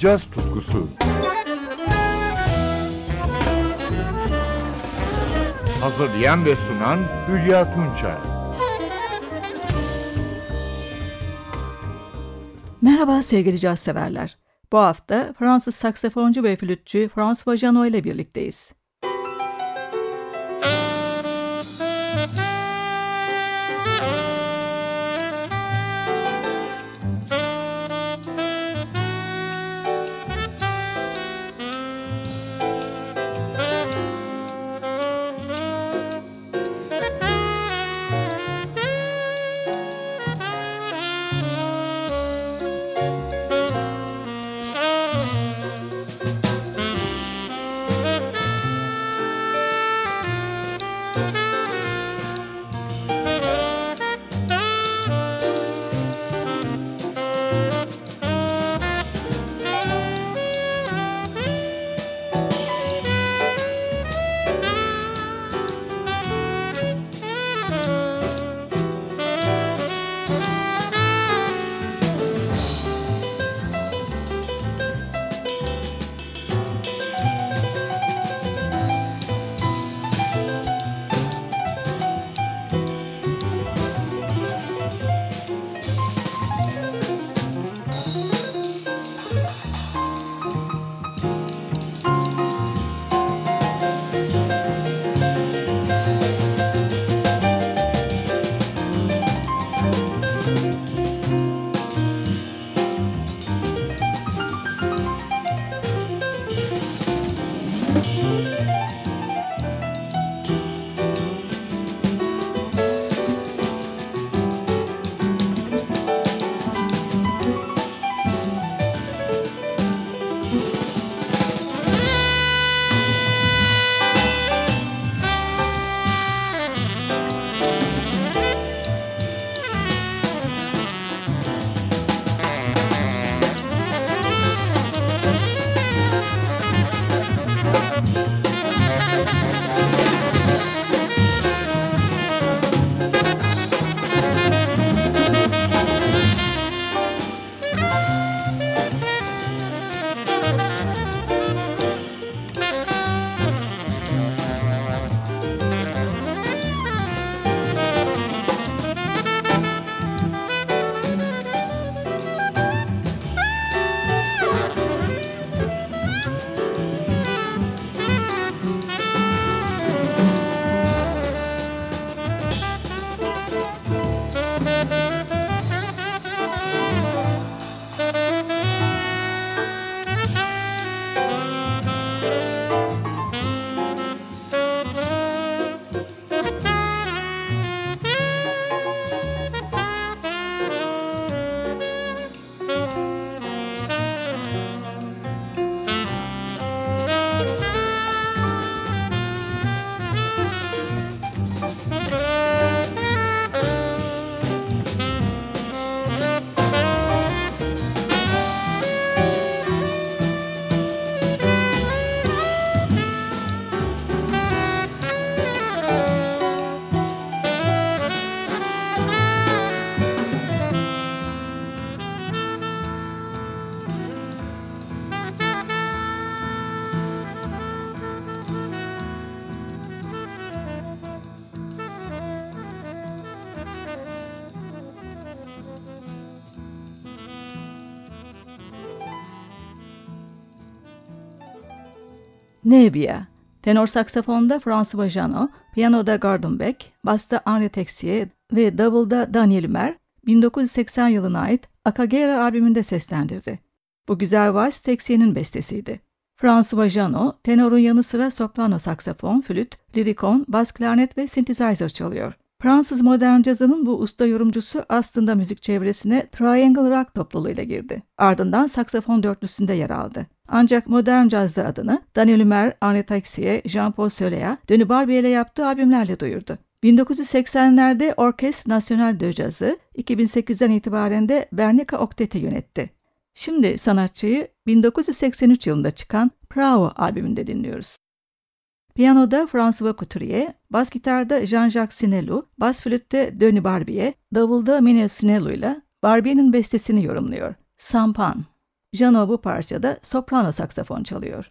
caz tutkusu. Hazırlayan ve sunan Hülya Tunçay. Merhaba sevgili caz severler. Bu hafta Fransız saksafoncu ve flütçü François Janot ile birlikteyiz. Nebia, tenor saksafonda François Janot, piyanoda Gordon Beck, basta Henri Texier ve davulda Daniel Humer, 1980 yılına ait Akagera albümünde seslendirdi. Bu güzel vals Texier'in bestesiydi. François Janot, tenorun yanı sıra soprano saksafon, flüt, lirikon, bas klarnet ve synthesizer çalıyor. Fransız modern cazının bu usta yorumcusu aslında müzik çevresine Triangle Rock topluluğuyla girdi. Ardından saksafon dörtlüsünde yer aldı. Ancak modern cazda adını Daniel Humer, Arne Taxier, Jean-Paul Soleil, Denis Barbier ile yaptığı albümlerle duyurdu. 1980'lerde Orkestre National de Jazz'ı 2008'den itibaren de Bernica Octet'i yönetti. Şimdi sanatçıyı 1983 yılında çıkan Bravo albümünde dinliyoruz. Piyanoda François Couturier, bas gitarda Jean-Jacques Sinelou, bas flütte Denis Barbier, davulda Minel Sinelou ile Barbier'in bestesini yorumluyor. Sampan Jano bu parçada soprano saksafon çalıyor.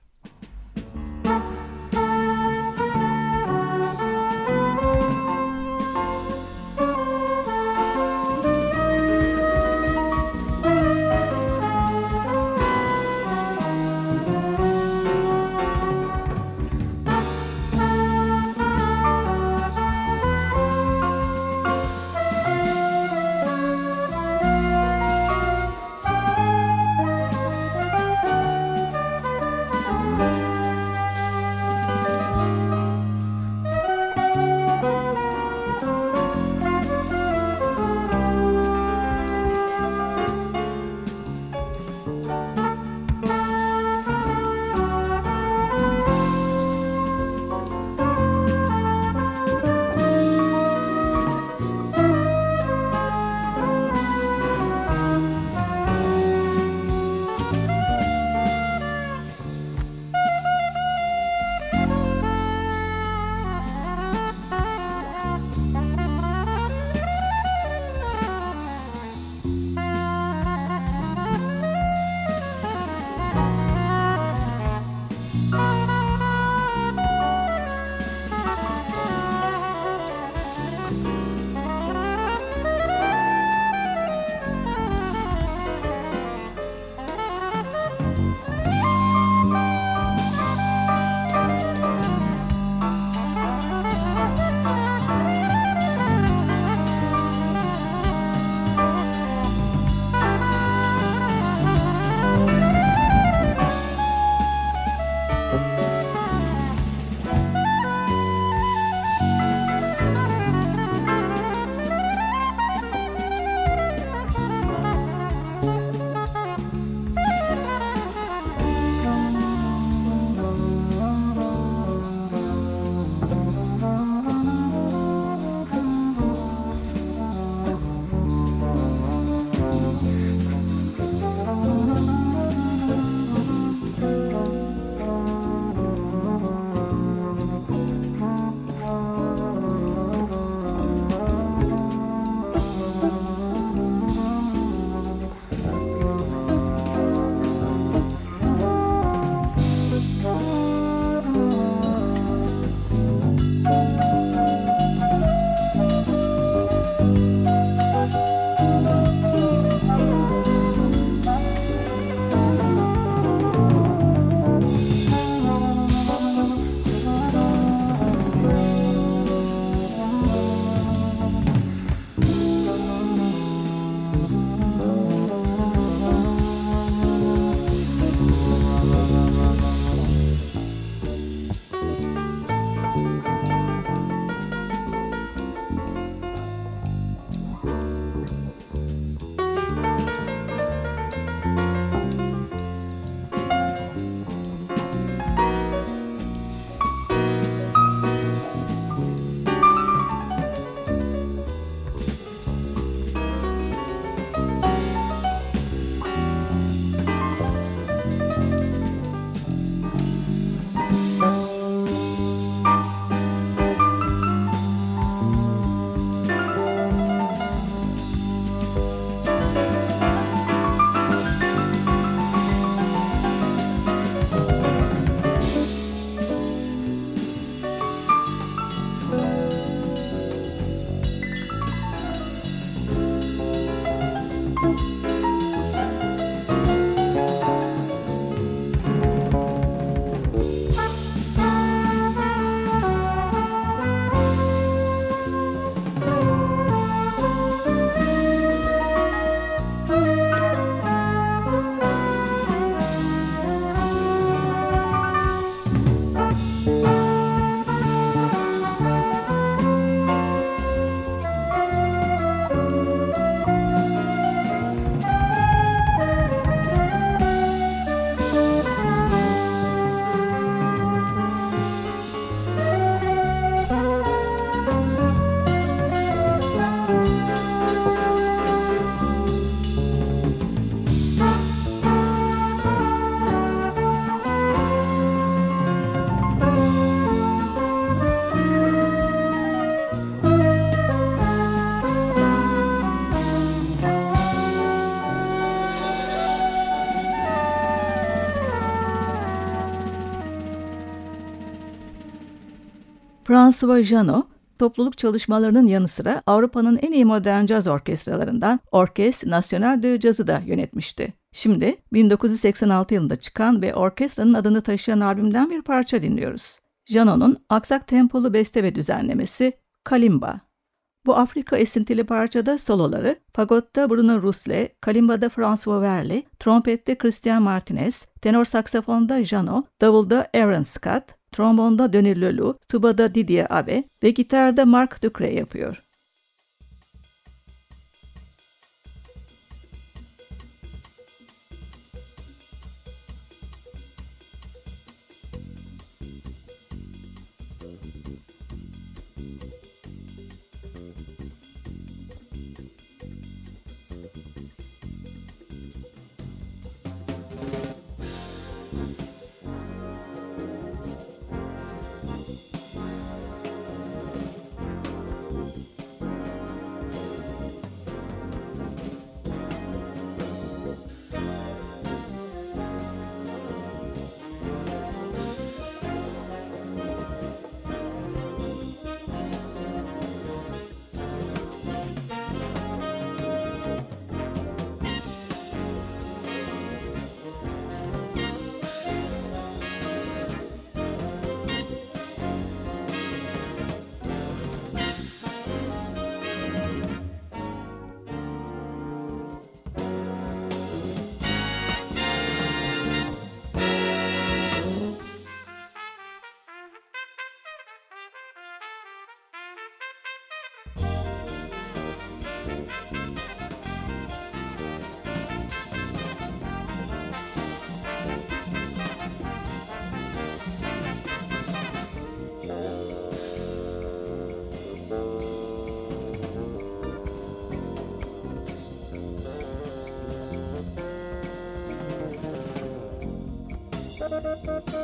François Janot, topluluk çalışmalarının yanı sıra Avrupa'nın en iyi modern caz orkestralarından Orkestre National de Jazz'ı da yönetmişti. Şimdi 1986 yılında çıkan ve orkestranın adını taşıyan albümden bir parça dinliyoruz. Janot'un aksak tempolu beste ve düzenlemesi Kalimba. Bu Afrika esintili parçada soloları fagotta Bruno Rusle, kalimbada François Verly, trompette Christian Martinez, tenor saksafonda Jano, davulda Aaron Scott, trombonda Denis Lelou, tubada Didier Abe ve gitarda Mark Ducre yapıyor.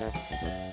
Thank you.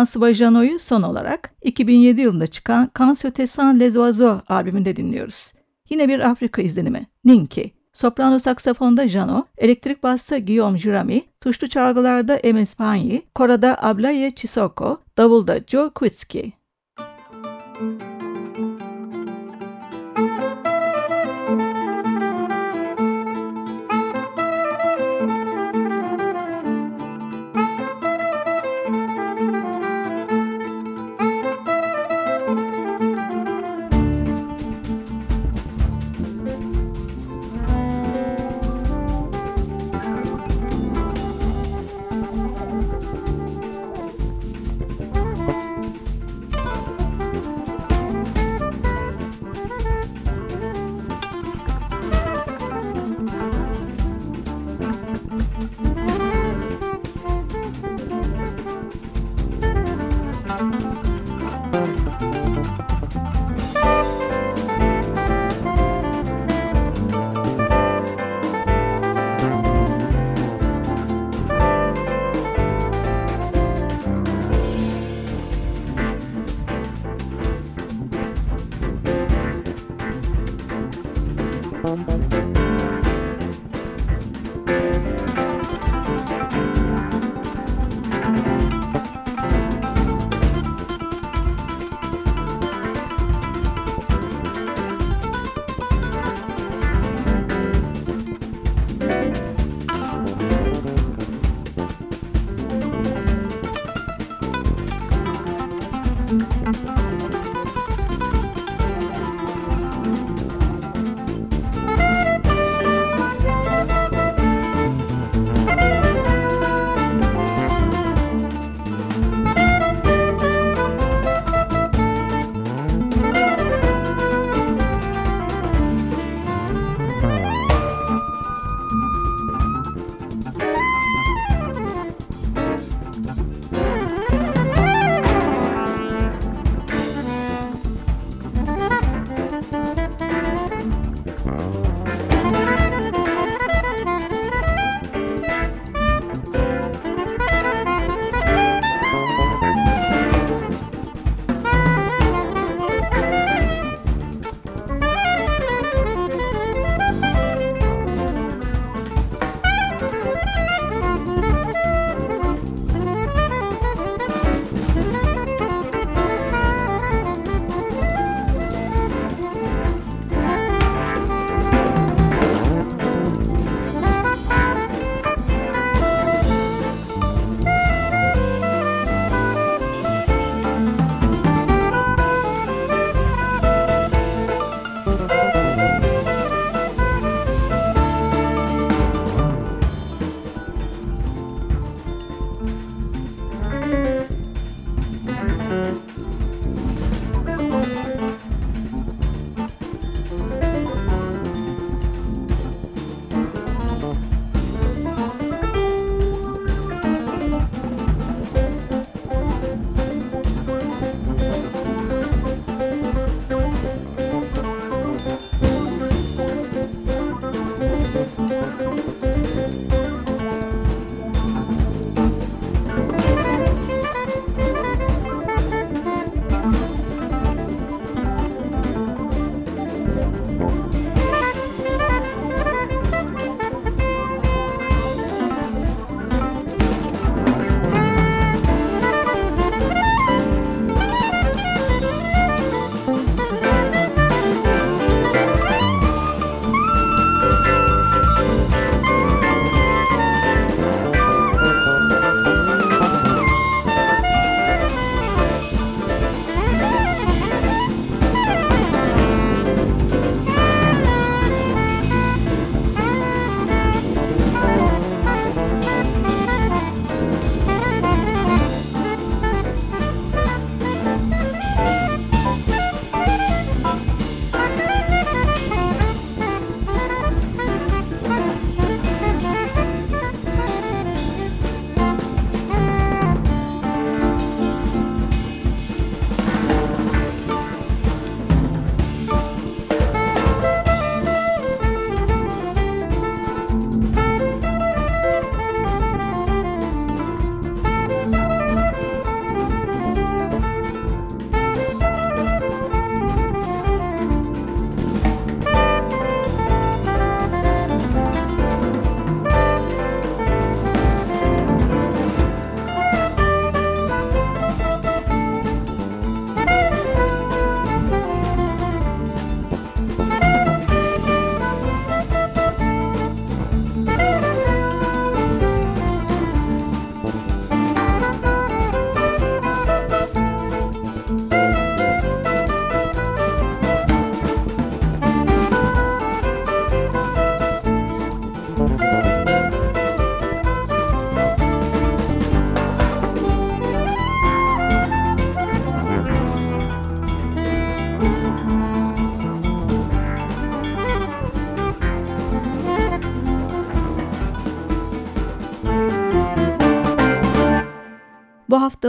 François Janot'u son olarak 2007 yılında çıkan se les oiseaux albümünde dinliyoruz. Yine bir Afrika izlenimi, Ninki. Soprano saksafonda Jano, elektrik basta Guillaume Jurami, tuşlu çalgılarda Emil Spagni, korada Ablaye Chisoko, davulda Joe Kwitsky. Müzik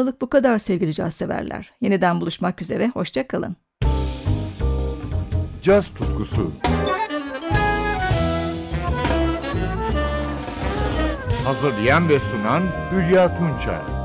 haftalık bu kadar sevgili caz severler. Yeniden buluşmak üzere, hoşçakalın. Caz tutkusu Hazırlayan ve sunan Hülya Tunçay